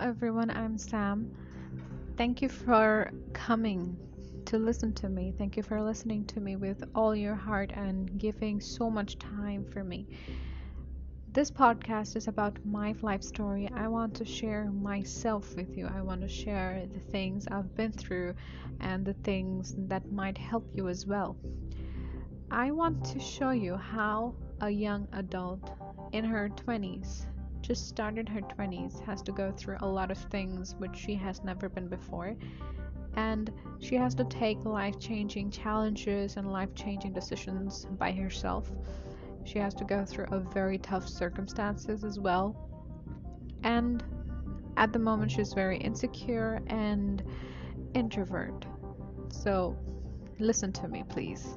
Everyone. I'm Sam. Thank you for coming to listen to me. Thank you for listening to me with all your heart and giving so much time for me. This podcast is about my life story. I want to share myself with you. I want to share the things I've been through and the things that might help you as well. I want to show you how a young adult in her 20s just started her 20s has to go through a lot of things which she has never been before and she has to take life changing challenges and life changing decisions by herself. She has to go through a very tough circumstances as well. And at the moment she's very insecure and introvert. So listen to me please.